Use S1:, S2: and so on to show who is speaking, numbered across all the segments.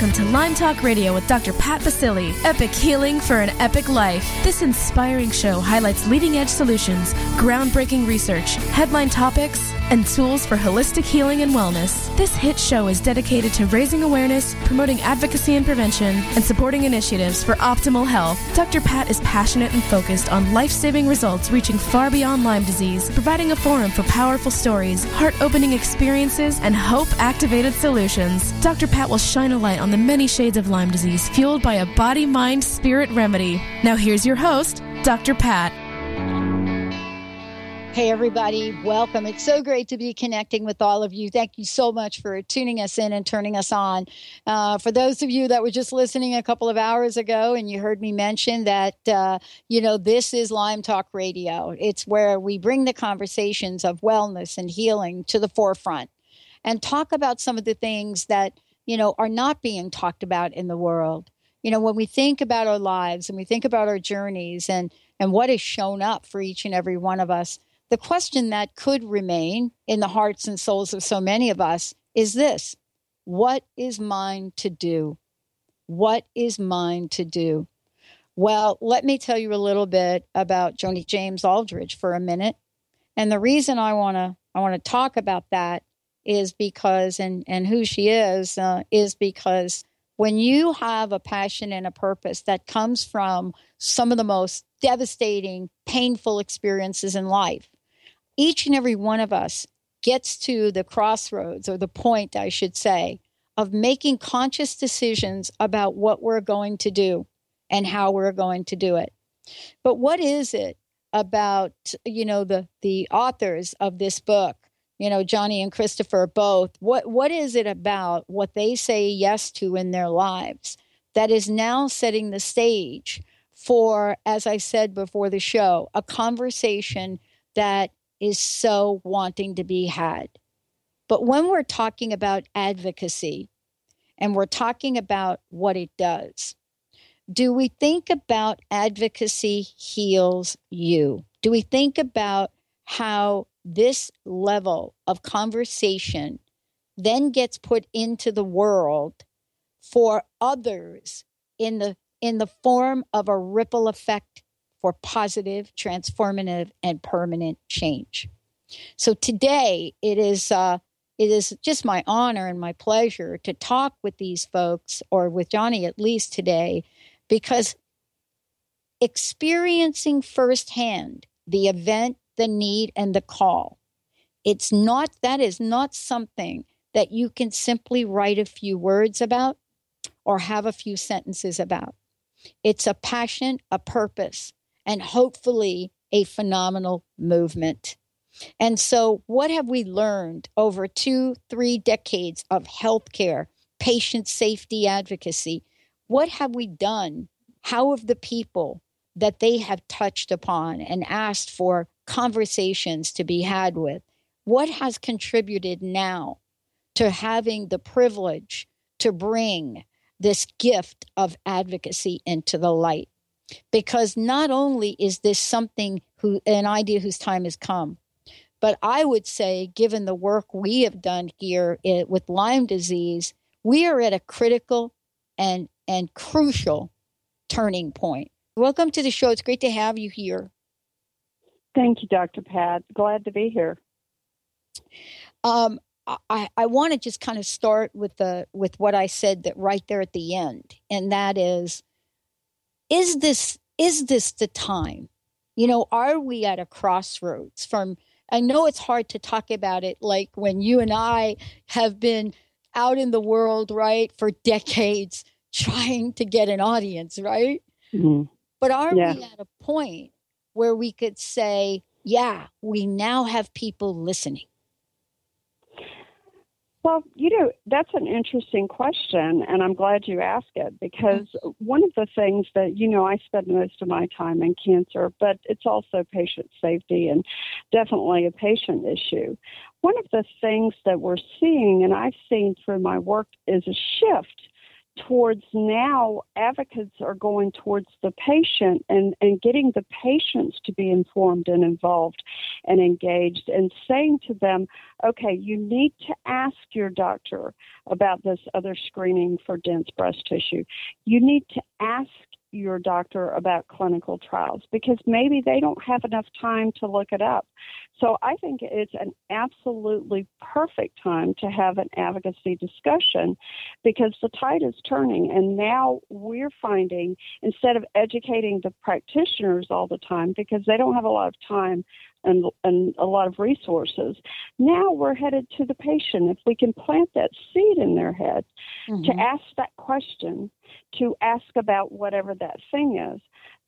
S1: Welcome to Lyme Talk Radio with Dr. Pat Baccili. Epic healing for an epic life. This inspiring show highlights leading edge solutions, groundbreaking research, headline topics, and tools for holistic healing and wellness. This hit show is dedicated to raising awareness, promoting advocacy and prevention, and supporting initiatives for optimal health. Dr. Pat is passionate and focused on life saving results reaching far beyond Lyme disease, providing a forum for powerful stories, heart opening experiences, and hope activated solutions. Dr. Pat will shine a light on the many shades of Lyme disease fueled by a body mind spirit remedy. Now, here's your host, Dr. Pat.
S2: Hey, everybody, welcome. It's so great to be connecting with all of you. Thank you so much for tuning us in and turning us on. Uh, for those of you that were just listening a couple of hours ago and you heard me mention that, uh, you know, this is Lyme Talk Radio, it's where we bring the conversations of wellness and healing to the forefront and talk about some of the things that, you know, are not being talked about in the world. You know, when we think about our lives and we think about our journeys and, and what has shown up for each and every one of us, the question that could remain in the hearts and souls of so many of us is this What is mine to do? What is mine to do? Well, let me tell you a little bit about Joni James Aldrich for a minute. And the reason I want to I want to talk about that is because and and who she is uh, is because when you have a passion and a purpose that comes from some of the most devastating, painful experiences in life, each and every one of us gets to the crossroads or the point, I should say, of making conscious decisions about what we're going to do and how we're going to do it. But what is it about, you know, the the authors of this book, you know, Joni and Christopher both, what what is it about what they say yes to in their lives that is now setting the stage for, as I said before the show, a conversation that is so wanting to be had. But when we're talking about advocacy and we're talking about what it does, do we think about advocacy heals you? Do we think about how this level of conversation then gets put into the world for others in the in the form of a ripple effect for positive, transformative, and permanent change. So today it is uh, it is just my honor and my pleasure to talk with these folks, or with Joni at least today, because experiencing firsthand the event, the need, and the call, it's not that is not something that you can simply write a few words about or have a few sentences about. It's a passion, a purpose, and hopefully a phenomenal movement. And so, what have we learned over two, three decades of healthcare, patient safety advocacy? What have we done? How have the people that they have touched upon and asked for conversations to be had with, what has contributed now to having the privilege to bring this gift of advocacy into the light? Because not only is this something who an idea whose time has come but i would say given the work we have done here with lyme disease we are at a critical and and crucial turning point. Welcome to the show. It's great to have you here.
S3: Thank you dr pat. Glad to be here.
S2: Um, I, I want to just kind of start with the with what I said that right there at the end, and that is is this is this the time you know are we at a crossroads from i know it's hard to talk about it like when you and i have been out in the world right for decades trying to get an audience right mm-hmm. but are yeah. we at a point where we could say yeah we now have people listening
S3: Well, you know, that's an interesting question, and I'm glad you asked it because one of the things that, you know, I spend most of my time in cancer, but it's also patient safety and definitely a patient issue. One of the things that we're seeing, and I've seen through my work, is a shift towards now advocates are going towards the patient and, and getting the patients to be informed and involved and engaged and saying to them, okay, you need to ask your doctor about this other screening for dense breast tissue. You need to ask your doctor about clinical trials because maybe they don't have enough time to look it up. So I think it's an absolutely perfect time to have an advocacy discussion because the tide is turning and now we're finding instead of educating the practitioners all the time because they don't have a lot of time and, and a lot of resources. Now we're headed to the patient. If we can plant that seed in their head mm-hmm. to ask that question, to ask about whatever that thing is,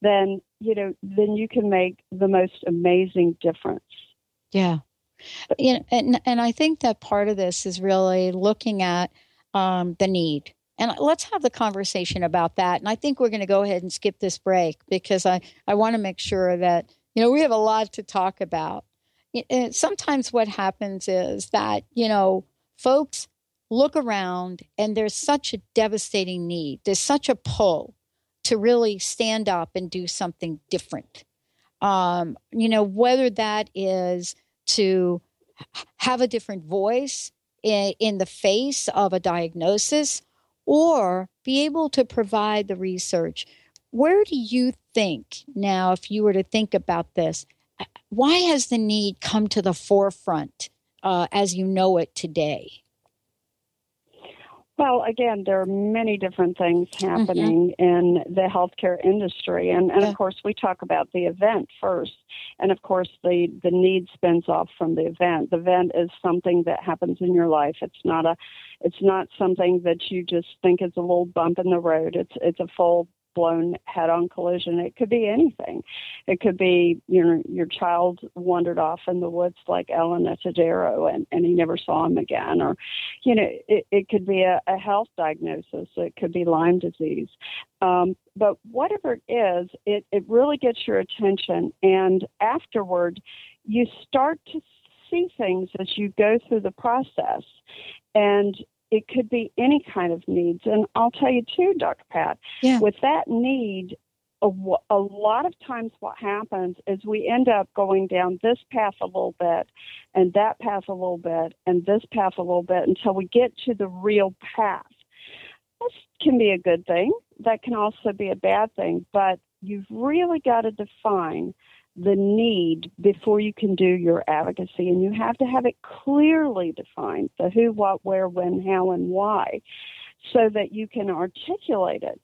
S3: then you know, then you can make the most amazing difference.
S2: Yeah. You know, and and I think that part of this is really looking at um, the need. And let's have the conversation about that. And I think we're going to go ahead and skip this break because I, I want to make sure that you know, we have a lot to talk about. And sometimes what happens is that, you know, folks look around and there's such a devastating need, there's such a pull to really stand up and do something different. Um, you know, whether that is to have a different voice in, in the face of a diagnosis or be able to provide the research where do you think now, if you were to think about this, why has the need come to the forefront uh, as you know it today?
S3: Well, again, there are many different things happening mm-hmm. in the healthcare industry. And, and yeah. of course, we talk about the event first. And of course, the, the need spins off from the event. The event is something that happens in your life. It's not a, it's not something that you just think is a little bump in the road. It's, it's a full blown head on collision. It could be anything. It could be you know your child wandered off in the woods like Alan Atadero and, and he never saw him again or you know it, it could be a, a health diagnosis. It could be Lyme disease. Um, but whatever it is, it, it really gets your attention and afterward you start to see things as you go through the process and it could be any kind of needs. And I'll tell you too, Dr. Pat, yeah. with that need, a, a lot of times what happens is we end up going down this path a little bit and that path a little bit and this path a little bit until we get to the real path. This can be a good thing. That can also be a bad thing, but you've really got to define the need before you can do your advocacy. And you have to have it clearly defined the who, what, where, when, how, and why so that you can articulate it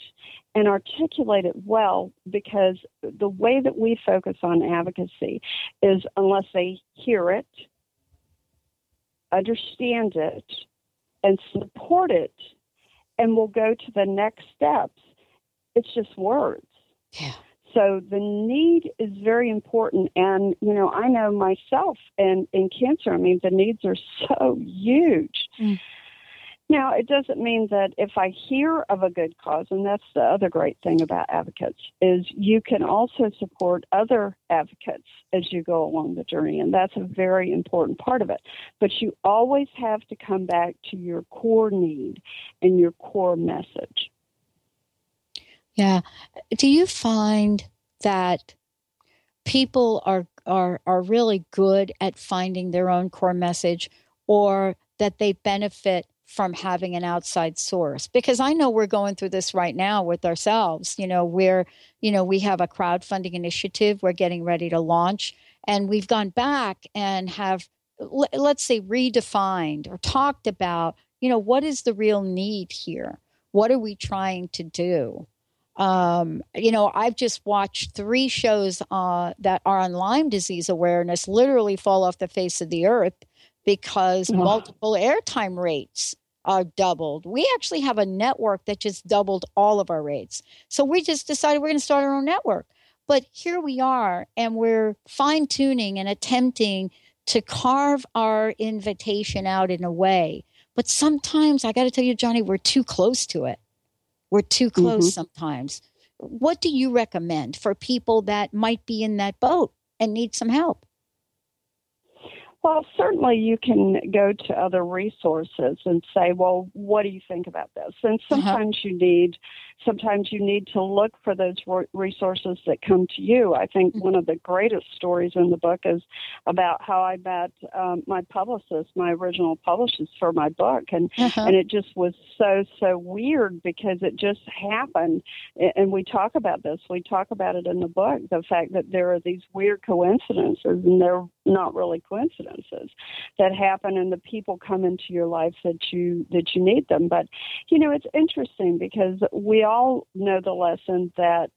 S3: and articulate it well because the way that we focus on advocacy is unless they hear it, understand it, and support it, and will go to the next steps, it's just words.
S2: Yeah.
S3: So the need is very important. And, you know, I know myself and in cancer, I mean, the needs are so huge. Mm. Now, it doesn't mean that if I hear of a good cause, and that's the other great thing about advocates, is you can also support other advocates as you go along the journey, and that's a very important part of it. But you always have to come back to your core need and your core message.
S2: Yeah. Do you find that people are are are really good at finding their own core message or that they benefit from having an outside source? Because i know we're going through this right now with ourselves you know we're you know we have a crowdfunding initiative we're getting ready to launch and we've gone back and have let's say redefined or talked about you know what is the real need here? What are we trying to do um, you know, I've just watched three shows uh, that are on Lyme disease awareness literally fall off the face of the earth because oh. multiple airtime rates are doubled. We actually have a network that just doubled all of our rates. So we just decided we're going to start our own network. But here we are, and we're fine tuning and attempting to carve our invitation out in a way But sometimes I got to tell you, Joni, we're too close to it. We're too close mm-hmm. sometimes. What do you recommend for people that might be in that boat and need some help?
S3: Well, certainly you can go to other resources and say, well, what do you think about this? And uh-huh. sometimes uh-huh. you need sometimes you need to look for those resources that come to you. I think mm-hmm. one of the greatest stories in the book is about how I met um, my publicist, my original publicist for my book, and uh-huh. and it just was so so weird because it just happened. And we talk about this. We talk about it in the book. The fact that there are these weird coincidences, and they're not really coincidences that happen, and the people come into your life that you that you need them. But you know, it's interesting because we all know the lesson that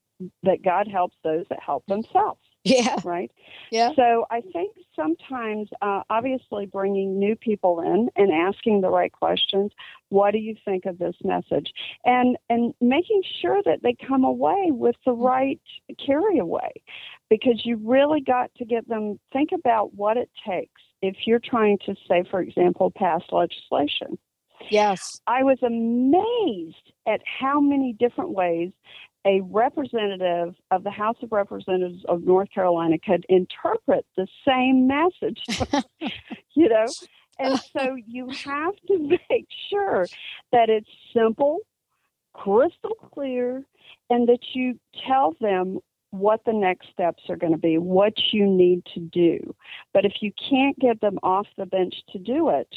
S3: that God helps those that help themselves.
S2: Yeah.
S3: Right.
S2: Yeah.
S3: So I think sometimes, uh, obviously, bringing new people in and asking the right questions. What do you think of this message? And and making sure that they come away with the right carry away, because you really got to get them think about what it takes if you're trying to say, for example, pass legislation.
S2: Yes.
S3: I was amazed at how many different ways a representative of the House of Representatives of North Carolina could interpret the same message, you know? And so you have to make sure that it's simple, crystal clear, and that you tell them what the next steps are going to be, what you need to do. But if you can't get them off the bench to do it,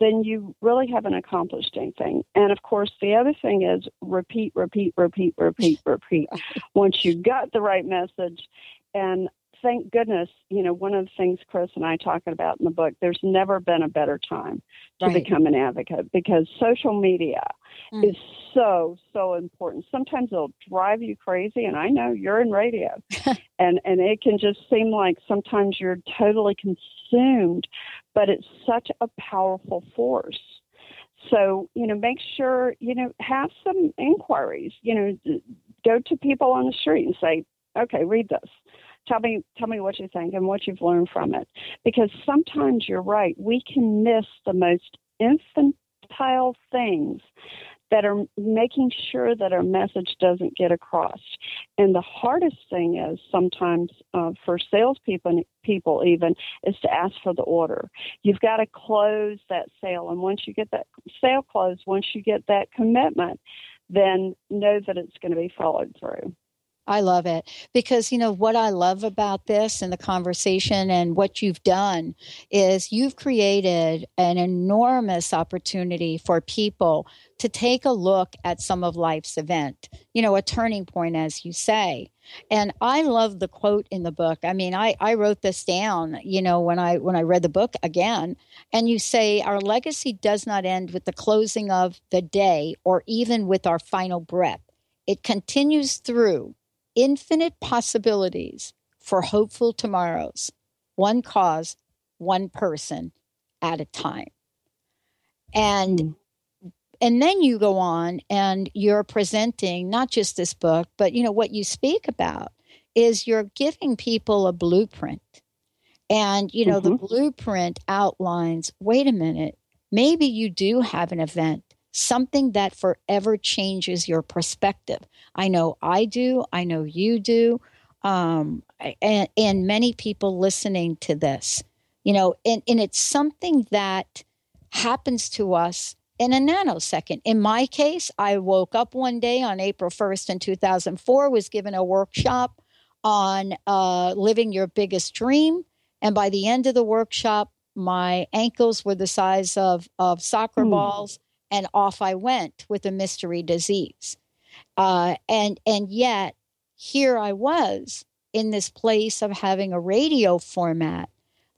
S3: then you really haven't accomplished anything. And of course, the other thing is repeat, repeat, repeat, repeat, repeat. Once you got the right message, and thank goodness, you know, one of the things Chris and I talking about in the book, there's never been a better time to right. become an advocate because social media mm. is so, so important. Sometimes it'll drive you crazy, and I know you're in radio, and, and it can just seem like sometimes you're totally consumed, but it's such a powerful force. So, you know, make sure, you know, have some inquiries, you know, go to people on the street and say, okay, read this Tell me, tell me what you think and what you've learned from it. Because sometimes you're right. We can miss the most infantile things that are making sure that our message doesn't get across. And the hardest thing is sometimes uh, for salespeople, people even, is to ask for the order. You've got to close that sale, and once you get that sale closed, once you get that commitment, then know that it's going to be followed through.
S2: I love it because, you know, what I love about this and the conversation and what you've done is you've created an enormous opportunity for people to take a look at some of life's event, you know, a turning point, as you say. And I love the quote in the book. I mean, I, I wrote this down, you know, when I when I read the book again. And you say our legacy does not end with the closing of the day or even with our final breath. It continues through infinite possibilities for hopeful tomorrows, one cause, one person at a time. And mm. and then you go on and you're presenting not just this book, but you know what you speak about is you're giving people a blueprint. And you know mm-hmm. the blueprint outlines, wait a minute, maybe you do have an event something that forever changes your perspective. I know I do, I know you do, um, and, and many people listening to this, you know, and, and it's something that happens to us in a nanosecond. In my case, I woke up one day on April 1st in 2004, was given a workshop on uh, living your biggest dream. And by the end of the workshop, my ankles were the size of, of soccer mm. balls and off I went with a mystery disease. Uh, and and yet here I was in this place of having a radio format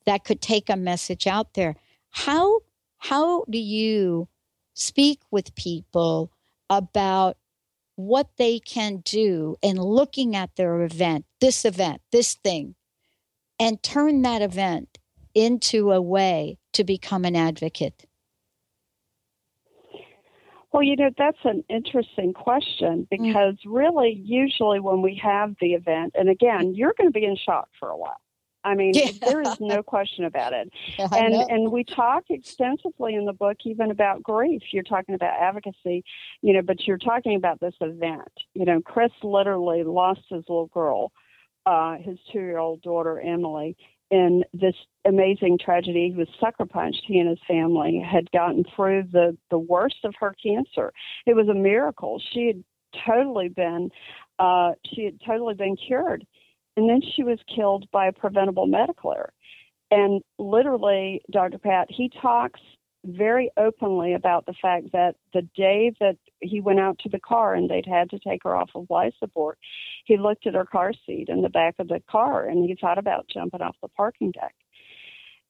S2: that could take a message out there. How how do you speak with people about what they can do in looking at their event, this event, this thing, and turn that event into a way to become an advocate?
S3: Well, you know, that's an interesting question mm. because mm. really, usually when we have the event, and again, you're going to be in shock for a while. I mean, yeah. there is no question about it.
S2: Yeah,
S3: and and we talk extensively in the book even about grief. You're talking about advocacy, you know, but you're talking about this event. You know, Chris literally lost his little girl, uh, his two year old daughter Emily, in this amazing tragedy. He was sucker punched. He and his family had gotten through the the worst of her cancer. It was a miracle. She had totally been uh, she had totally been cured and then she was killed by a preventable medical error. And literally, Dr. Pat, he talks very openly about the fact that the day that he went out to the car and they'd had to take her off of life support, he looked at her car seat in the back of the car and he thought about jumping off the parking deck.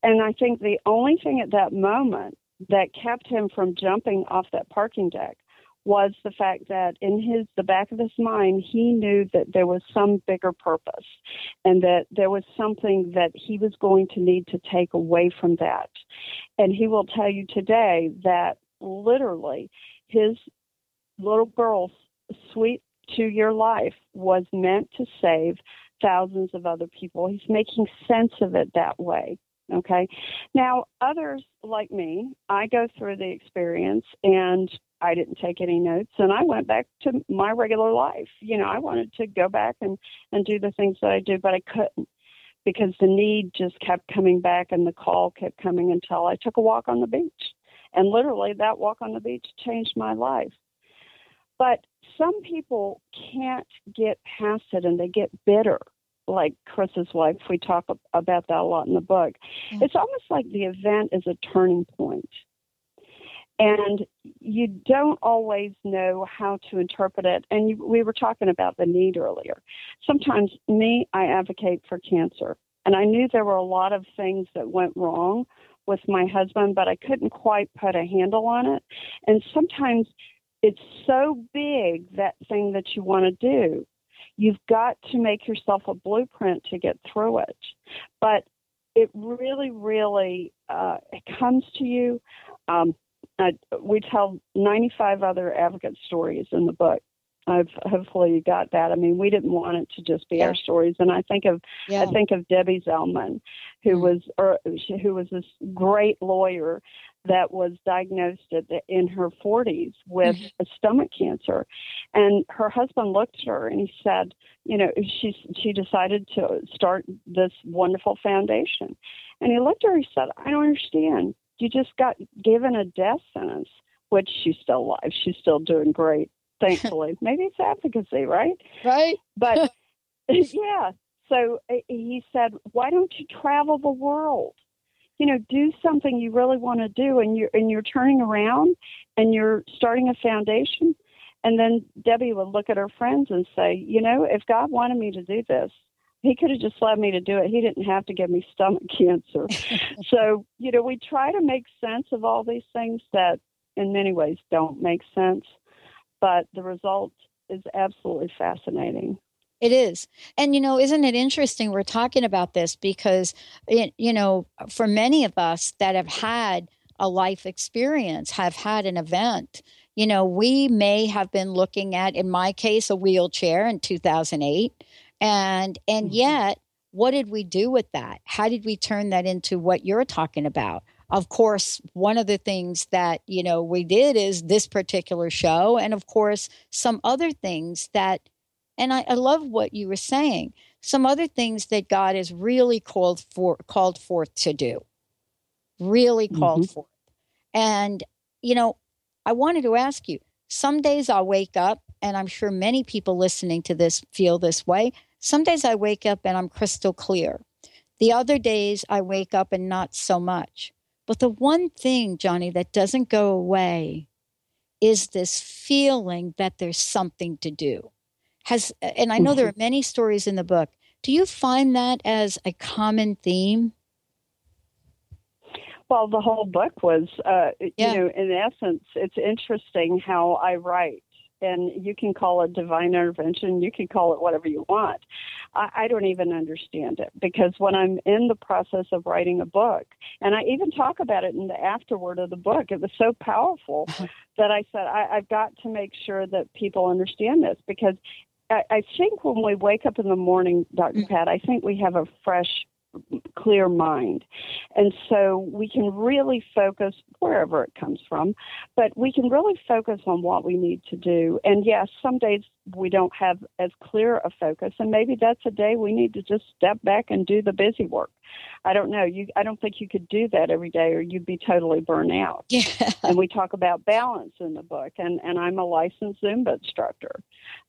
S3: And I think the only thing at that moment that kept him from jumping off that parking deck was the fact that in his the back of his mind he knew that there was some bigger purpose and that there was something that he was going to need to take away from that. And he will tell you today that literally his little girl's sweet two year life was meant to save thousands of other people. He's making sense of it that way okay now others like me i go through the experience and I didn't take any notes and I went back to my regular life. You know, I wanted to go back and, and do the things that I do, but I couldn't because the need just kept coming back and the call kept coming until I took a walk on the beach. And literally, that walk on the beach changed my life. But some people can't get past it and they get bitter, like Chris's wife. We talk about that a lot in the book. Mm-hmm. It's almost like the event is a turning point and you don't always know how to interpret it. And you, we were talking about the need earlier. Sometimes, me, I advocate for cancer, and I knew there were a lot of things that went wrong with my husband, but I couldn't quite put a handle on it. And sometimes it's so big that thing that you want to do. You've got to make yourself a blueprint to get through it. But it really, really uh, it comes to you. Um, I, we tell 95 other advocate stories in the book. I've hopefully you got that. I mean, we didn't want it to just be yeah. our stories, and I think of yeah. I think of Debbie Zellman, who mm-hmm. was or, who was this great lawyer that was diagnosed the, in her 40s with mm-hmm. stomach cancer, and her husband looked at her and he said, you know, she she decided to start this wonderful foundation, and he looked at her. And he said, I don't understand you just got given a death sentence, which she's still alive. She's still doing great, thankfully. Maybe it's advocacy, right?
S2: Right.
S3: But yeah. So uh, he said, why don't you travel the world? You know, do something you really want to do, and you're and you're turning around and you're starting a foundation. And then Debbie would look at her friends and say, you know, if God wanted me to do this, he could have just allowed me to do it. He didn't have to give me stomach cancer. so, you know, we try to make sense of all these things that in many ways don't make sense, but the result is absolutely fascinating.
S2: It is. And, you know, isn't it interesting we're talking about this because, it, you know, for many of us that have had a life experience, have had an event, you know, we may have been looking at, in my case, a wheelchair in 2008 and and mm-hmm. yet what did we do with that how did we turn that into what you're talking about of course one of the things that you know we did is this particular show and of course some other things that and I, I love what you were saying some other things that god has really called for called forth to do really called mm-hmm. forth and you know i wanted to ask you some days i'll wake up and i'm sure many people listening to this feel this way some days I wake up and I'm crystal clear. The other days I wake up and not so much. But the one thing, Joni, that doesn't go away is this feeling that there's something to do. Has and I know there are mm-hmm. many stories in the book. Do you find that as a common theme?
S3: Well, the whole book was, uh, yeah. you know, in essence, it's interesting how I write and you can call it divine intervention. You can call it whatever you want. I, I don't even understand it because when I'm in the process of writing a book, and I even talk about it in the afterword of the book, it was so powerful that I said I, I've got to make sure that people understand this because I, I think when we wake up in the morning, Dr. Mm. Pat, I think we have a fresh clear mind. And so we can really focus wherever it comes from, but we can really focus on what we need to do. And yes, some days we don't have as clear a focus, and maybe that's a day we need to just step back and do the busy work. I don't know. You, I don't think you could do that every day, or you'd be totally burnt out.
S2: Yeah.
S3: And we talk about balance in the book, and and I'm a licensed Zumba instructor.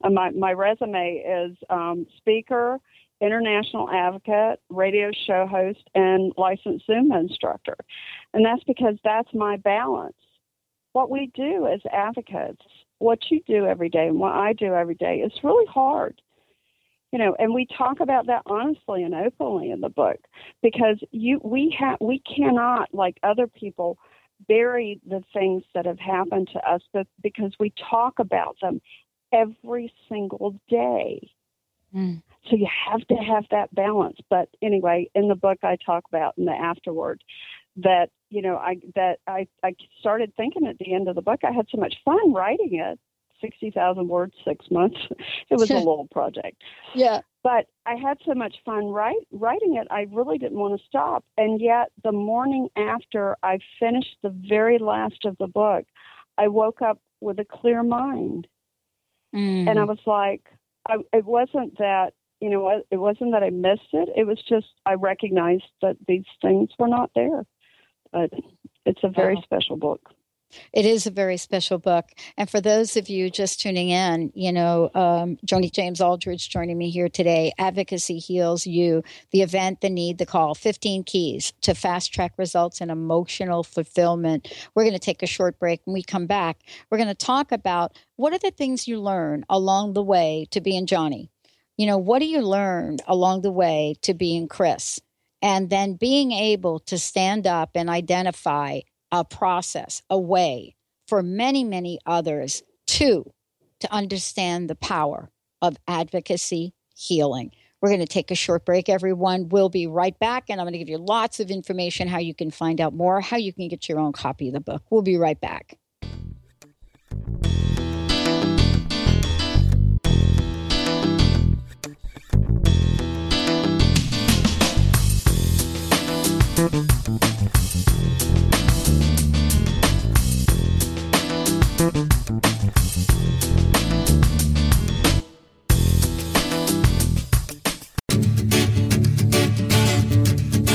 S3: Uh, my my resume is um, speaker international advocate, radio show host, and licensed Zumba instructor. And that's because that's my balance. What we do as advocates, what you do every day and what I do every day is really hard. You know, and we talk about that honestly and openly in the book because you we have we cannot like other people bury the things that have happened to us but because we talk about them every single day. Mm. So you have to have that balance. But anyway, in the book I talk about in the afterward that, you know, I that I, I started thinking at the end of the book I had so much fun writing it. Sixty thousand words, six months. It was a little project.
S2: Yeah.
S3: But I had so much fun write, writing it, I really didn't want to stop. And yet, the morning after I finished the very last of the book, I woke up with a clear mind. Mm. And I was like, I, it wasn't that you know, it wasn't that I missed it. It was just I recognized that these things were not there. But it's a very wow. special book.
S2: It is a very special book. And for those of you just tuning in, you know, um, Joni James Aldrich joining me here today. Advocacy Heals U, the event, the need, the call 15 keys to fast track results and emotional fulfillment. We're going to take a short break. When we come back, we're going to talk about what are the things you learn along the way to being Joni you know, what do you learn along the way to being Chris? And then being able to stand up and identify a process, a way for many, many others too to understand the power of advocacy healing. We're going to take a short break, everyone. We'll be right back, and I'm going to give you lots of information how you can find out more, how you can get your own copy of the book. We'll be right back. Thank you.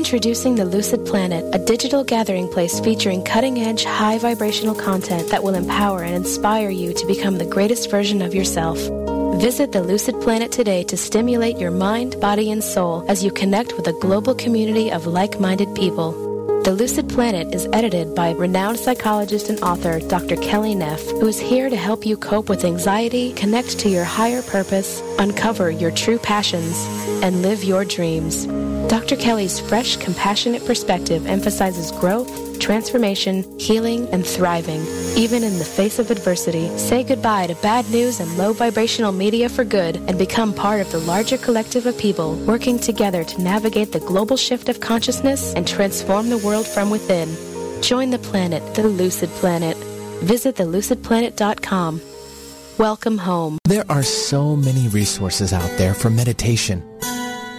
S1: Introducing the Lucid Planet, a digital gathering place featuring cutting edge, high vibrational content that will empower and inspire you to become the greatest version of yourself. Visit the Lucid Planet today to stimulate your mind, body, and soul as you connect with a global community of like minded people. The Lucid Planet is edited by renowned psychologist and author Dr. Kelly Neff, who is here to help you cope with anxiety, connect to your higher purpose, uncover your true passions, and live your dreams. Dr. Kelly's fresh, compassionate perspective emphasizes growth, transformation, healing, and thriving. Even in the face of adversity, say goodbye to bad news and low vibrational media for good and become part of the larger collective of people working together to navigate the global shift of consciousness and transform the world from within. Join the planet, the Lucid Planet. Visit thelucidplanet.com. Welcome home.
S4: There are so many resources out there for meditation.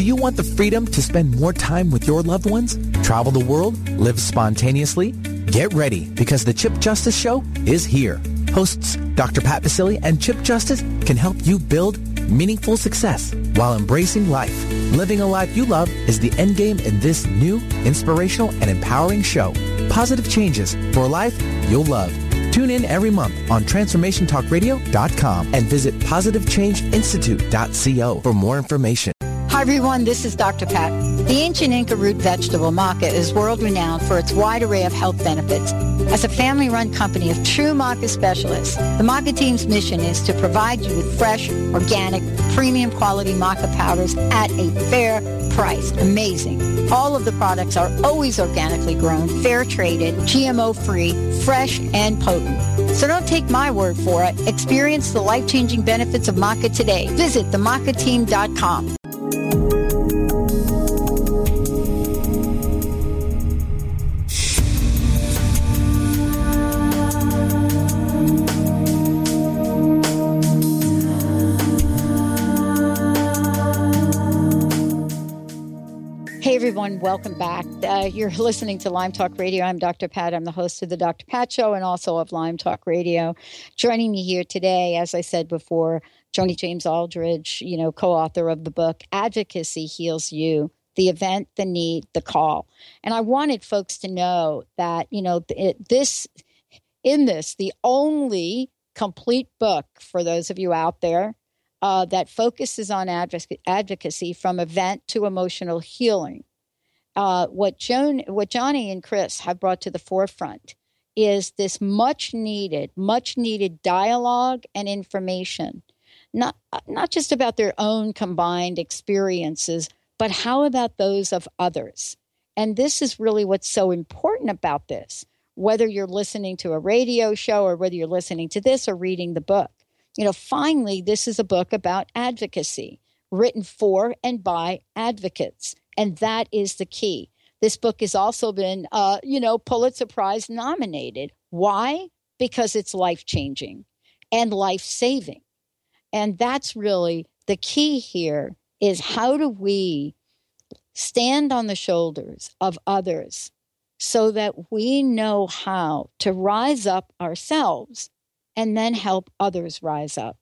S4: Do you want the freedom to spend more time with your loved ones? Travel the world? Live spontaneously? Get ready because the Chip Justice Show is here. Hosts Dr. Pat Baccili and Chip Justice can help you build meaningful success while embracing life. Living a life you love is the end game in this new, inspirational, and empowering show. Positive changes for a life you'll love. Tune in every month on TransformationTalkRadio.com and visit PositiveChangeInstitute.co for more information.
S2: Hi, everyone. This is Dr. Pat. The ancient Inca root vegetable maca is world renowned for its wide array of health benefits. As a family-run company of true maca specialists, the maca team's mission is to provide you with fresh, organic, premium quality maca powders at a fair price. Amazing. All of the products are always organically grown, fair traded, GMO free, fresh, and potent. So don't take my word for it. Experience the life-changing benefits of maca today. Visit themacateam.com. everyone, welcome back. Uh, you're listening to Lyme Talk Radio. I'm Dr. Pat. I'm the host of the Dr. Pat Show and also of Lyme Talk Radio. Joining me here today, as I said before, Joni James Aldrich, you know, co-author of the book Advocacy Heals U: The Event, the Need, the Call. And I wanted folks to know that, you know, it, this in this, the only complete book for those of you out there uh, that focuses on advocacy from event to emotional healing. Uh, what Joan, what Joni and Chris have brought to the forefront is this much needed, much needed dialogue and information, not not just about their own combined experiences, but how about those of others. And this is really what's so important about this. Whether you're listening to a radio show or whether you're listening to this or reading the book, you know, finally, this is a book about advocacy written for and by advocates. And that is the key. This book has also been, uh, you know, Pulitzer Prize nominated. Why? Because it's life changing and life saving. And that's really the key here is how do we stand on the shoulders of others so that we know how to rise up ourselves and then help others rise up.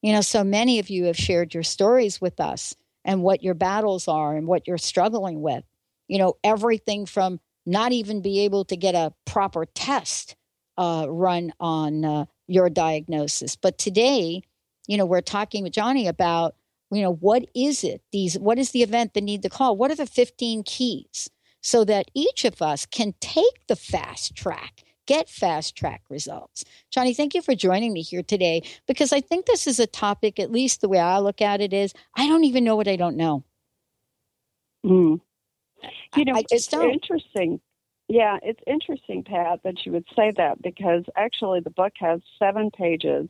S2: You know, so many of you have shared your stories with us and what your battles are and what you're struggling with. You know, everything from not even be able to get a proper test uh, run on uh, your diagnosis. But today, you know, we're talking with Joni about, you know, what is it? These, what is the event that need the call? What are the 15 keys so that each of us can take the fast track get fast track results. Joni, thank you for joining me here today because I think this is a topic, at least the way I look at it, is I don't even know what I don't know.
S3: Mm. You know, it's don't. interesting. Yeah, it's interesting, Pat, that you would say that because actually the book has seven pages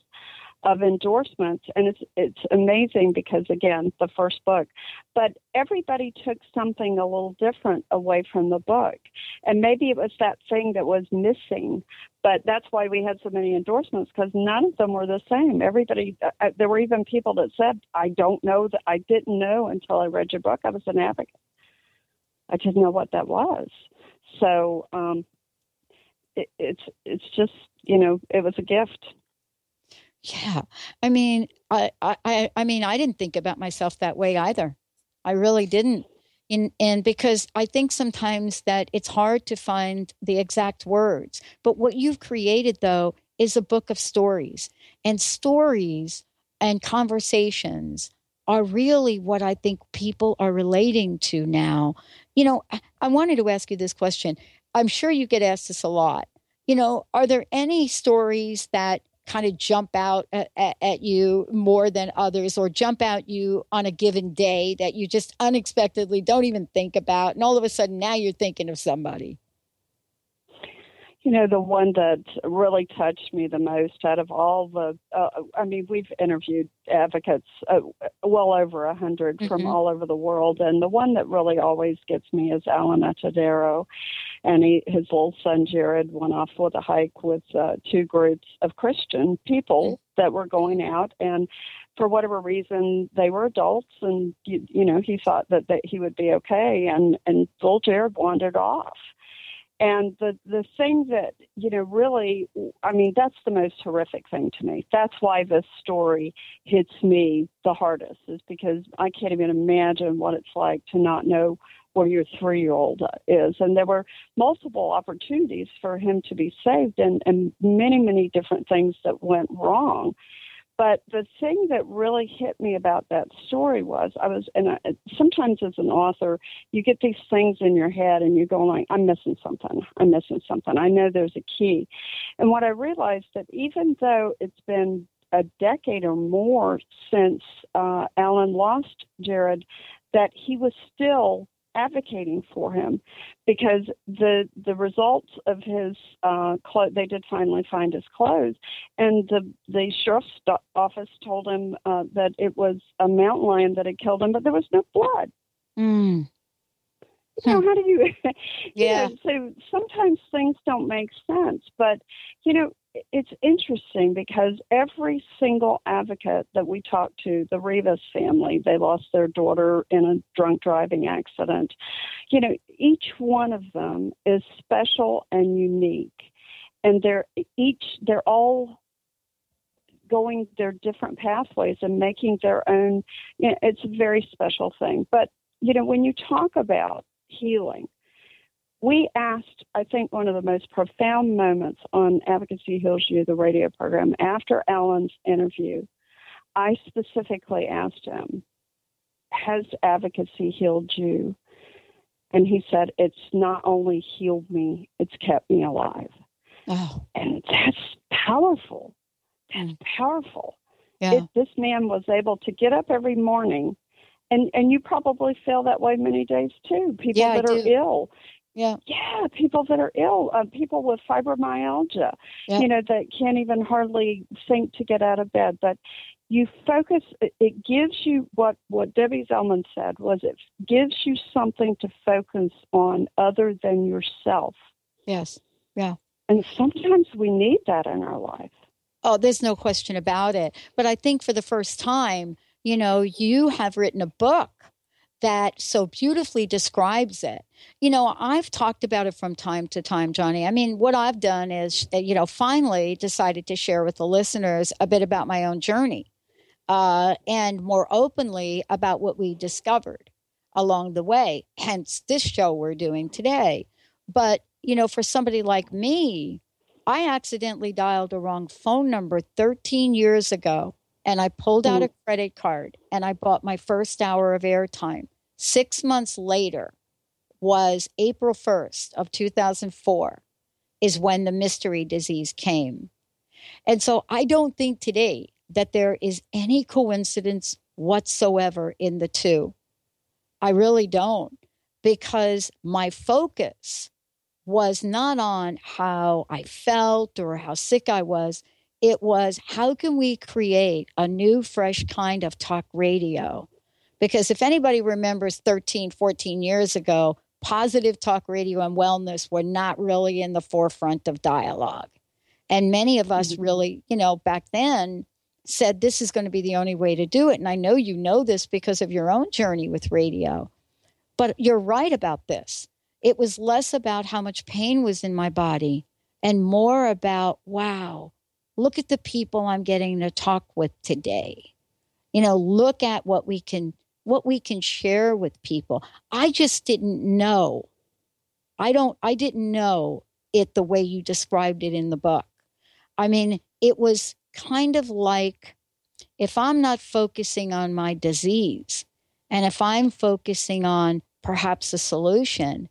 S3: of endorsements and it's it's amazing because again the first book. But everybody took something a little different away from the book. And maybe it was that thing that was missing but that's why we had so many endorsements because none of them were the same. Everybody uh, uh, there were even people that said i don't know that i didn't know until i read your book. I was an advocate. I didn't know what that was. So um it, it's it's just you know it was a gift
S2: yeah. I mean, I, I, I mean, I didn't think about myself that way either. I really didn't. In, and because I think sometimes that it's hard to find the exact words. But what you've created, though, is a book of stories. And stories and conversations are really what I think people are relating to now. You know, I wanted to ask you this question. I'm sure you get asked this a lot. You know, are there any stories that kind of jump out at, at, you more than others or jump out you on a given day that you just unexpectedly don't even think about. And all of a sudden now you're thinking of somebody
S3: you know, the one that really touched me the most out of all the, uh, I mean, we've interviewed advocates, uh, well over a 100 mm-hmm. from all over the world. And the one that really always gets me is Alan Atadero. And he, his little son, Jared, went off for a hike with uh, two groups of Christian people mm-hmm. that were going out. And for whatever reason, they were adults, and you, you know he thought that, that he would be okay, and and little Jared wandered off, and the the thing that you know really, I mean, that's the most horrific thing to me. That's why this story hits me the hardest, is because I can't even imagine what it's like to not know where your three year old is. And there were multiple opportunities for him to be saved and, and many, many different things that went wrong. But the thing that really hit me about that story was I was, and I, sometimes as an author, you get these things in your head and you go like, I'm missing something. I'm missing something. I know there's a key. And what I realized that even though it's been a decade or more since uh, Alan lost Jared, that he was still advocating for him because the the results of his uh, clo- they did finally find his clothes, and the the sheriff's office told him uh, that it was a mountain lion that had killed him, but there was no blood.
S2: Mm.
S3: You know, how do you?
S2: yeah.
S3: You know, so sometimes things don't make sense, but you know, it's interesting because every single advocate that we talked to, the Rivas family, they lost their daughter in a drunk driving accident. You know, each one of them is special and unique, and they're each they're all going their different pathways and making their own. You know, it's a very special thing. But you know, when you talk about healing we asked, I think, one of the most profound moments on Advocacy Heals U, the radio program, after Alan's interview. I specifically asked him, Has advocacy healed you? And he said, It's not only healed me, it's kept me alive.
S2: Oh.
S3: And that's powerful. That's mm. powerful.
S2: Yeah.
S3: If this man was able to get up every morning, and, and you probably feel that way many days too. People
S2: yeah,
S3: that are ill
S2: yeah.
S3: Yeah, people that are ill, uh, people with fibromyalgia,
S2: yeah.
S3: you know, that can't even hardly think to get out of bed. But you focus, it gives you what, what Debbie Zellman said was it gives you something to focus on other than yourself.
S2: Yes. Yeah.
S3: And sometimes we need that in our life.
S2: Oh, there's no question about it. But I think for the first time, you know, you have written a book that so beautifully describes it. You know, I've talked about it from time to time, Joni. I mean, what I've done is, uh, you know, finally decided to share with the listeners a bit about my own journey uh, and more openly about what we discovered along the way, hence this show we're doing today. But, you know, for somebody like me, I accidentally dialed a wrong phone number 13 years ago and I pulled out a mm. credit card and I bought my first hour of airtime. Six months later was April 1st of 2004 is when the mystery disease came. And so I don't think today that there is any coincidence whatsoever in the two. I really don't because my focus was not on how I felt or how sick I was. It was how can we create a new, fresh kind of talk radio? Because if anybody remembers 13, 14 years ago, positive talk radio and wellness were not really in the forefront of dialogue. And many of us mm-hmm. really, you know, back then said this is going to be the only way to do it. And I know you know this because of your own journey with radio. But you're right about this. It was less about how much pain was in my body and more about, wow, look at the people I'm getting to talk with today. You know, look at what we can what we can share with people. I just didn't know. I don't I didn't know it the way you described it in the book. I mean, it was kind of like if I'm not focusing on my disease and if I'm focusing on perhaps a solution,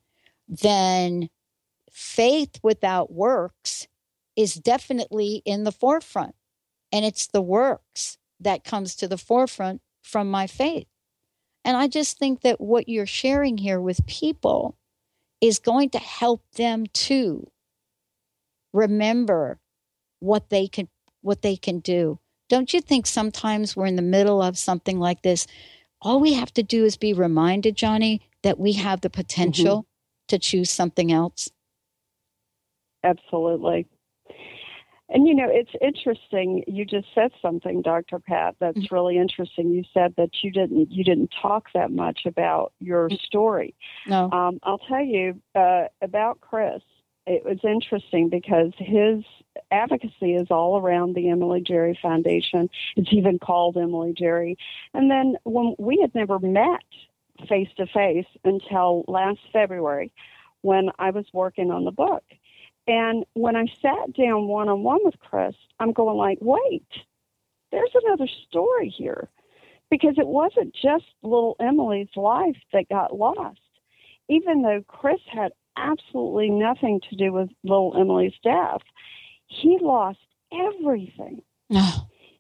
S2: then faith without works is definitely in the forefront. And it's the works that comes to the forefront from my faith. And I just think that what you're sharing here with people is going to help them to remember what they can what they can do. Don't you think sometimes we're in the middle of something like this? All we have to do is be reminded, Joni, that we have the potential mm-hmm. to choose something else.
S3: Absolutely. And you know, it's interesting. You just said something, Dr. Pat, that's mm-hmm. really interesting. You said that you didn't you didn't talk that much about your mm-hmm. story.
S2: No,
S3: um, I'll tell you uh, about Chris. It was interesting because his advocacy is all around the Emily Jerry Foundation. It's even called Emily Jerry. And then when we had never met face to face until last February when I was working on the book. And when I sat down one on one with Chris, I'm going like, wait, there's another story here. Because it wasn't just little Emily's life that got lost. Even though Chris had absolutely nothing to do with little Emily's death, he lost everything.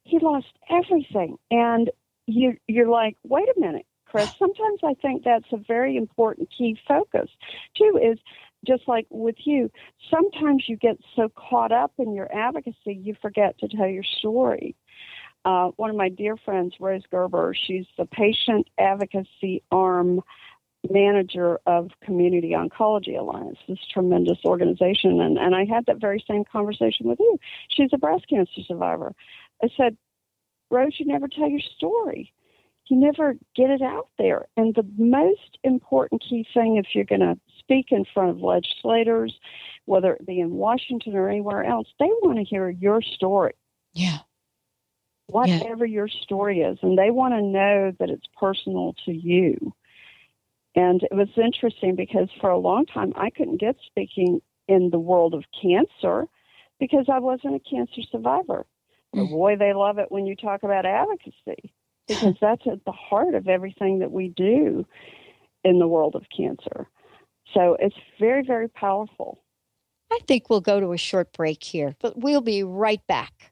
S3: he lost everything. And you you're like, wait a minute, Chris. Sometimes I think that's a very important key focus. Too is just like with you, sometimes you get so caught up in your advocacy, you forget to tell your story. Uh, one of my dear friends, Rose Gerber, she's the patient advocacy arm manager of Community Oncology Alliance, this tremendous organization. And, and I had that very same conversation with you. She's a breast cancer survivor. I said, Rose, you never tell your story. You never get it out there. And the most important key thing, if you're going to speak in front of legislators, whether it be in Washington or anywhere else, they want to hear your story.
S2: Yeah.
S3: Whatever yeah. your story is. And they want to know that it's personal to you. And it was interesting because for a long time I couldn't get speaking in the world of cancer because I wasn't a cancer survivor. But mm. boy, they love it when you talk about advocacy because that's at the heart of everything that we do in the world of cancer. So it's very, very powerful.
S2: I think we'll go to a short break here, but we'll be right back.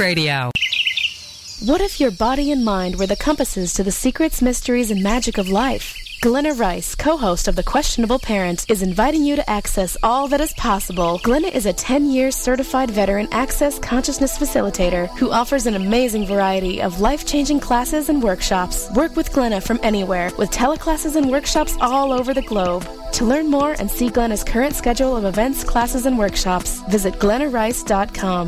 S5: Radio.
S1: What if your body and mind were the compasses to the secrets, mysteries, and magic of life? Glenna Rice, co-host of The Questionable Parent, is inviting you to access all that is possible. Glenna is a 10-year certified veteran access consciousness facilitator who offers an amazing variety of life-changing classes and workshops. Work with Glenna from anywhere with teleclasses and workshops all over the globe. To learn more and see Glenna's current schedule of events, classes, and workshops, visit glennarice.com.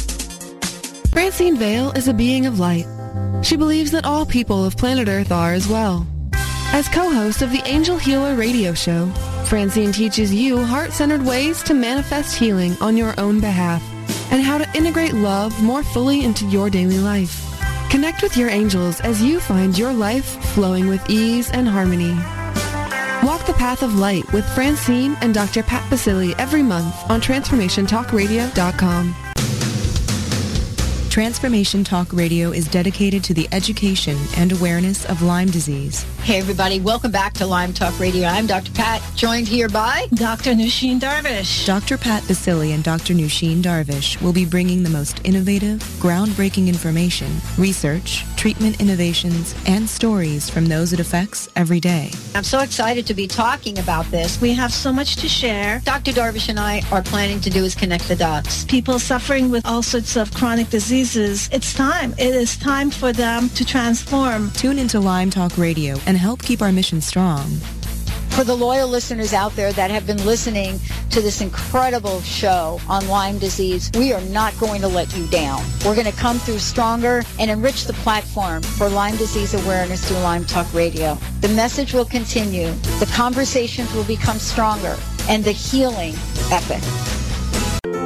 S6: Francine Vale is a being of light. She believes that all people of planet Earth are as well. As co-host of the Angel Healer radio show, Francine teaches you heart-centered ways to manifest healing on your own behalf and how to integrate love more fully into your daily life. Connect with your angels as you find your life flowing with ease and harmony. Walk the path of light with Francine and Dr. Pat Baccili every month on TransformationTalkRadio.com.
S7: Transformation Talk Radio is dedicated to the education and awareness of Lyme disease.
S2: Hey, everybody. Welcome back to Lyme Talk Radio. I'm Dr. Pat, joined here by
S8: Dr. Nooshin Darvish.
S7: Dr. Pat Baccili and Dr. Nooshin Darvish will be bringing the most innovative, groundbreaking information, research, treatment innovations, and stories from those it affects every day.
S2: I'm so excited to be talking about this.
S8: We have so much to share.
S2: Dr. Darvish and I are planning to do is connect the dots.
S8: People suffering with all sorts of chronic disease diseases, it's time. It is time for them to transform.
S7: Tune into Lyme Talk Radio and help keep our mission strong.
S2: For the loyal listeners out there that have been listening to this incredible show on Lyme disease, we are not going to let you down. We're going to come through stronger and enrich the platform for Lyme disease awareness through Lyme Talk Radio. The message will continue, the conversations will become stronger, and the healing epic.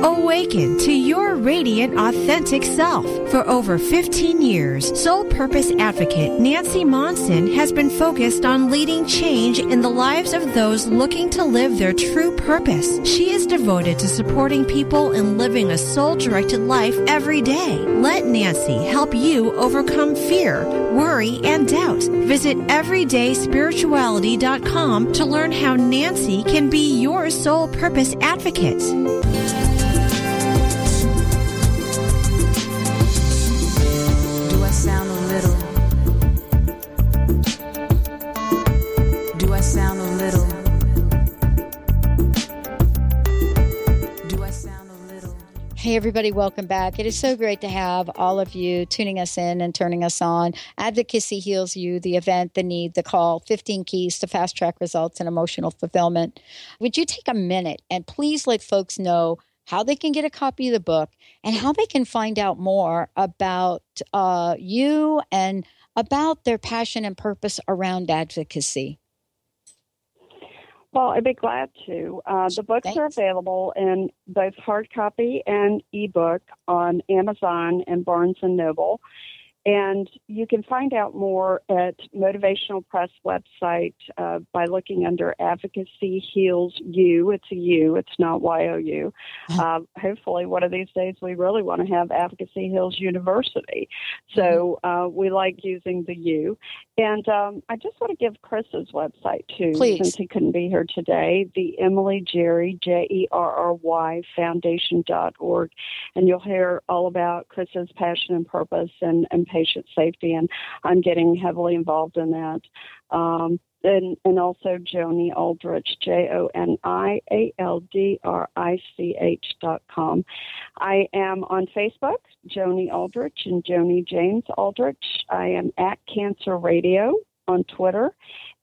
S9: Awaken to your radiant, authentic self. For over 15 years, Soul Purpose Advocate Nancy Monson has been focused on leading change in the lives of those looking to live their true purpose. She is devoted to supporting people in living a soul directed life every day. Let Nancy help you overcome fear, worry, and doubt. Visit everydayspirituality.com to learn how Nancy can be your soul purpose advocate.
S2: Everybody, welcome back. It is so great to have all of you tuning us in and turning us on. Advocacy Heals U, the event, the need, the call 15 keys to fast track results and emotional fulfillment. Would you take a minute and please let folks know how they can get a copy of the book and how they can find out more about uh, you and about their passion and purpose around advocacy?
S3: Well, I'd be glad to. Uh, the books are available in both hard copy and ebook on Amazon and Barnes and Noble. And you can find out more at Motivational Press website uh, by looking under Advocacy Heals U. It's a U, it's not Y O U. Uh, hopefully, one of these days we really want to have Advocacy Heals University. So uh, we like using the U. And um, I just want to give Chris's website too,
S2: Please.
S3: since he couldn't be here today. The Emily Jerry J E R R Y Foundation.org, and you'll hear all about Chris's passion and purpose and, and patient safety. And I'm getting heavily involved in that. Um, and, and also Joni Aldrich, J O N I A L D R I C H dot com. I am on Facebook, Joni Aldrich and Joni James Aldrich. I am at Cancer Radio on Twitter,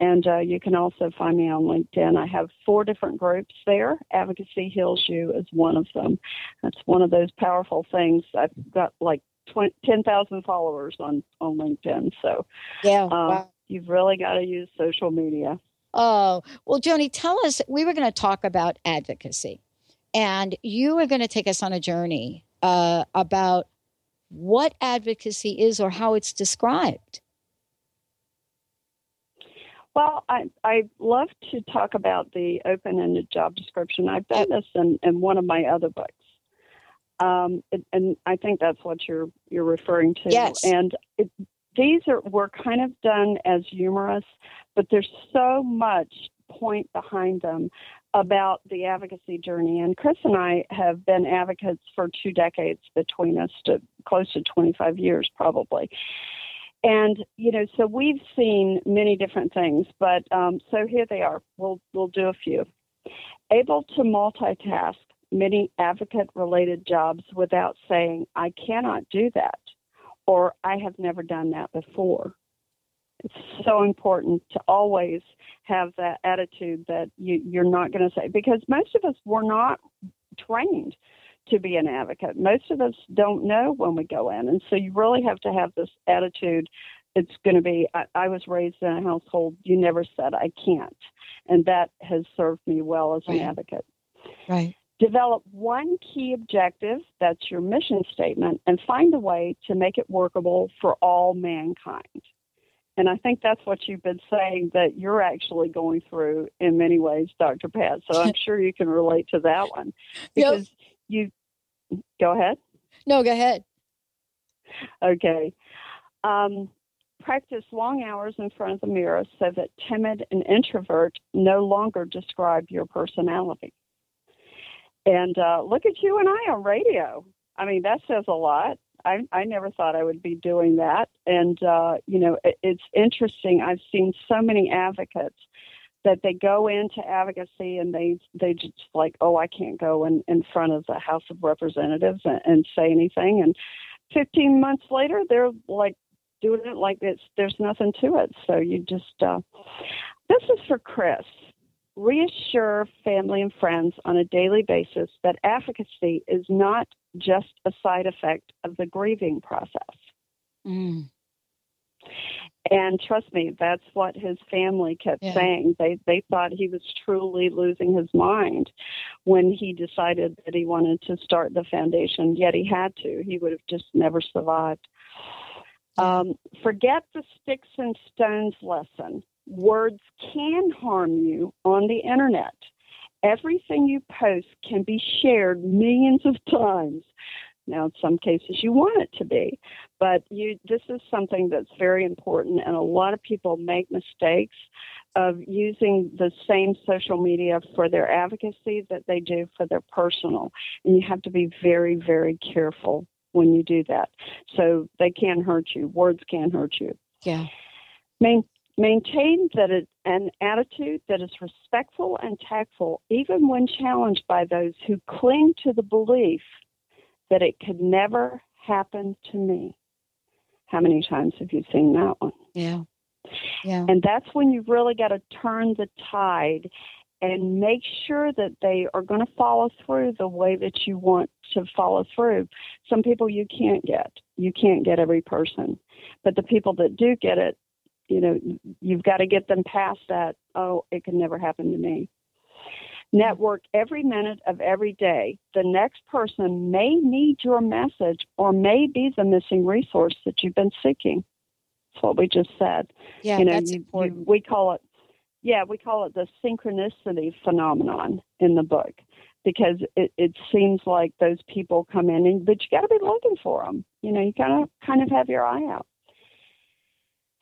S3: and uh, you can also find me on LinkedIn. I have four different groups there. Advocacy Heals U is one of them. That's one of those powerful things. I've got like 20, 10,000 followers on, on LinkedIn. So,
S2: yeah,
S3: uh,
S2: wow.
S3: you've really got to use social media.
S2: Oh, well, Joni, tell us, we were going to talk about advocacy, and you are going to take us on a journey uh, about what advocacy is or how it's described.
S3: Well, I I love to talk about the open-ended job description. I've done this in, in one of my other books, um, it, and I think that's what you're you're referring to.
S2: Yes.
S3: And it, these are were kind of done as humorous, but there's so much point behind them about the advocacy journey. And Chris and I have been advocates for two decades between us, to close to 25 years probably. And you know, so we've seen many different things, but um, so here they are. We'll we'll do a few. Able to multitask many advocate-related jobs without saying "I cannot do that" or "I have never done that before." It's so important to always have that attitude that you, you're not going to say because most of us were not trained to be an advocate. Most of us don't know when we go in. And so you really have to have this attitude. It's going to be, I, I was raised in a household, you never said, I can't. And that has served me well as an advocate.
S2: Right.
S3: Develop one key objective, that's your mission statement, and find a way to make it workable for all mankind. And I think that's what you've been saying that you're actually going through in many ways, Dr. Pat. So I'm sure you can relate to that one because you go ahead.
S2: No, go ahead.
S3: Okay. Um, practice long hours in front of the mirror so that timid and introvert no longer describe your personality. And uh, look at you and I on radio. I mean, that says a lot. I, I never thought I would be doing that. And, uh, you know, it, it's interesting. I've seen so many advocates that they go into advocacy and they they just like, oh, I can't go in, in front of the House of Representatives and, and say anything. And 15 months later, they're like doing it like it's there's nothing to it. So you just uh, this is for Chris. Reassure family and friends on a daily basis that advocacy is not just a side effect of the grieving process.
S2: Mm.
S3: And trust me, that's what his family kept
S2: Yeah.
S3: saying. They they thought he was truly losing his mind when he decided that he wanted to start the foundation. Yet he had to. He would have just never survived. Um, forget the sticks and stones lesson. Words can harm you on the internet. Everything you post can be shared millions of times. Now, in some cases, you want it to be, but you. This is something that's very important, and a lot of people make mistakes of using the same social media for their advocacy that they do for their personal, and you have to be very, very careful when you do that. So they can hurt you. Words can hurt you.
S2: Yeah.
S3: Main, maintain that it, an attitude that is respectful and tactful, even when challenged by those who cling to the belief that it could never happen to me. How many times have you seen that one?
S2: Yeah. Yeah.
S3: And that's when you really got to turn the tide and make sure that they are going to follow through the way that you want to follow through. Some people you can't get. You can't get every person. But the people that do get it, you know, you've got to get them past that, oh, it can never happen to me. Network every minute of every day. The next person may need your message or may be the missing resource that you've been seeking. That's what we just said.
S2: Yeah,
S3: you know,
S2: that's
S3: you-
S2: important.
S3: you- we call it, yeah, we call it the synchronicity phenomenon in the book because it, it seems like those people come in, and but you got to be looking for them. You know, you kind of kind of have your eye out.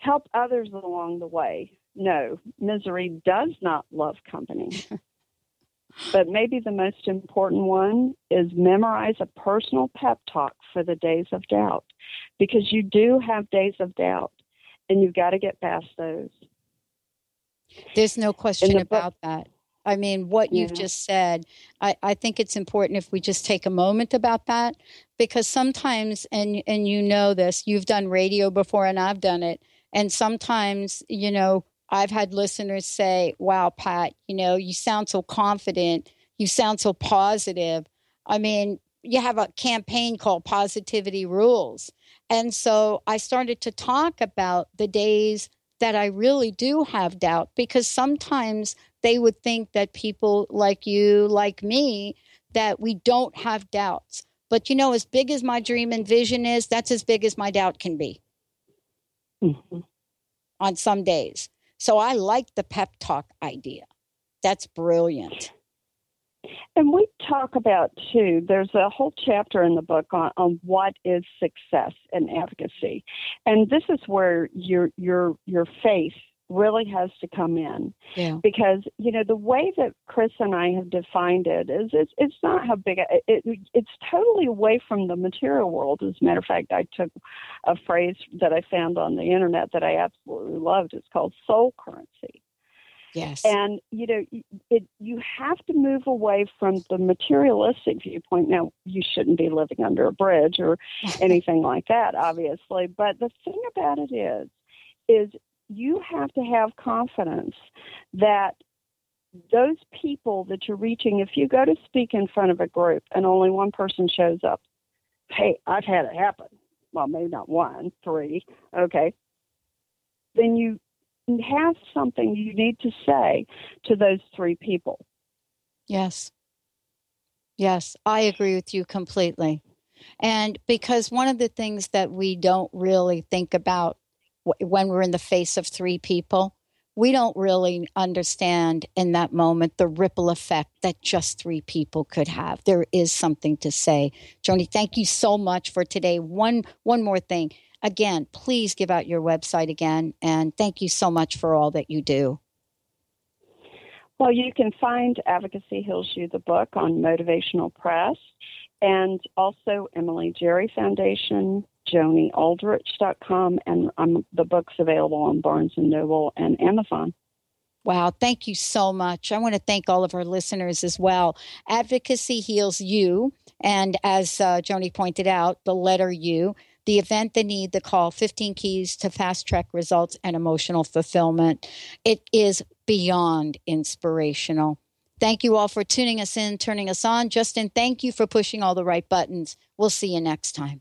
S3: Help others along the way. No, misery does not love company. but maybe the most important one is memorize a personal pep talk for the days of doubt because you do have days of doubt and you've got to get past those.
S2: There's no question
S3: the book-
S2: about that. I mean, what you've just said, I, I think it's important if we just take a moment about that because sometimes, and and you know this, you've done radio before and I've done it, and sometimes, you know, I've had listeners say, "Wow, Pat, you know, you sound so confident, you sound so positive." I mean, you have a campaign called Positivity Rules, and so I started to talk about the days that I really do have doubt because sometimes they would think that people like you, like me, that we don't have doubts. But you know, as big as my dream and vision is, that's as big as my doubt can be Mm-hmm. on some days. So I like the pep talk idea. That's brilliant.
S3: And we talk about too. There's a whole chapter in the book on, on what is success in advocacy, and this is where your your your faith really has to come in
S2: Yeah.
S3: because you know the way that Chris and I have defined it is it's it's not how big it, it it's totally away from the material world. As a matter of fact, I took a phrase that I found on the internet that I absolutely loved. It's called soul currency.
S2: Yes.
S3: And you know, it you have to move away from the materialistic viewpoint. Now, you shouldn't be living under a bridge or anything like that, obviously. But the thing about it is, is you have to have confidence that those people that you're reaching, if you go to speak in front of a group and only one person shows up, hey, I've had it happen. Well, maybe not one, three, okay. Then you have something you need to say to those three people.
S2: Yes. Yes, I agree with you completely. And because one of the things that we don't really think about when we're in the face of three people, we don't really understand in that moment the ripple effect that just three people could have. There is something to say. Joni, thank you so much for today. One one more thing. Again, please give out your website again and thank you so much for all that you do.
S3: Well, you can find Advocacy Heals U, the book, on Motivational Press, and also Emily Jerry Foundation, JoniAldrich.com, and um, the book's available on Barnes and Noble and Amazon.
S2: Wow, thank you so much. I want to thank all of our listeners as well. Advocacy heals you. And as uh, Joni pointed out, the letter U, the event, the need, the call 15 keys to fast track results and emotional fulfillment. It is beyond inspirational. Thank you all for tuning us in, turning us on. Justin, thank you for pushing all the right buttons. We'll see you next time.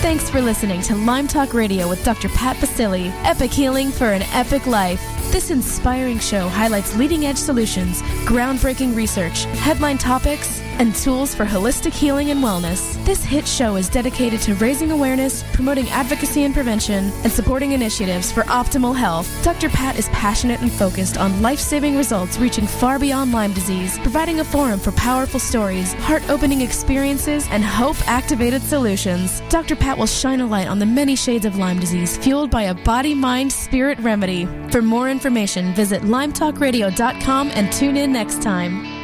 S1: Thanks for listening to Lyme Talk Radio with Dr. Pat Baccili, Epic Healing for an Epic Life. This inspiring show highlights leading edge solutions, groundbreaking research, headline topics, and tools for holistic healing and wellness. This hit show is dedicated to raising awareness, promoting advocacy and prevention, and supporting initiatives for optimal health. Dr. Pat is passionate and focused on life saving results reaching far beyond Lyme disease, providing a forum for powerful stories, heart opening experiences, and hope activated solutions. Dr. Pat will shine a light on the many shades of Lyme disease fueled by a body mind spirit remedy. For more information, visit lymetalkradio.com and tune in next time.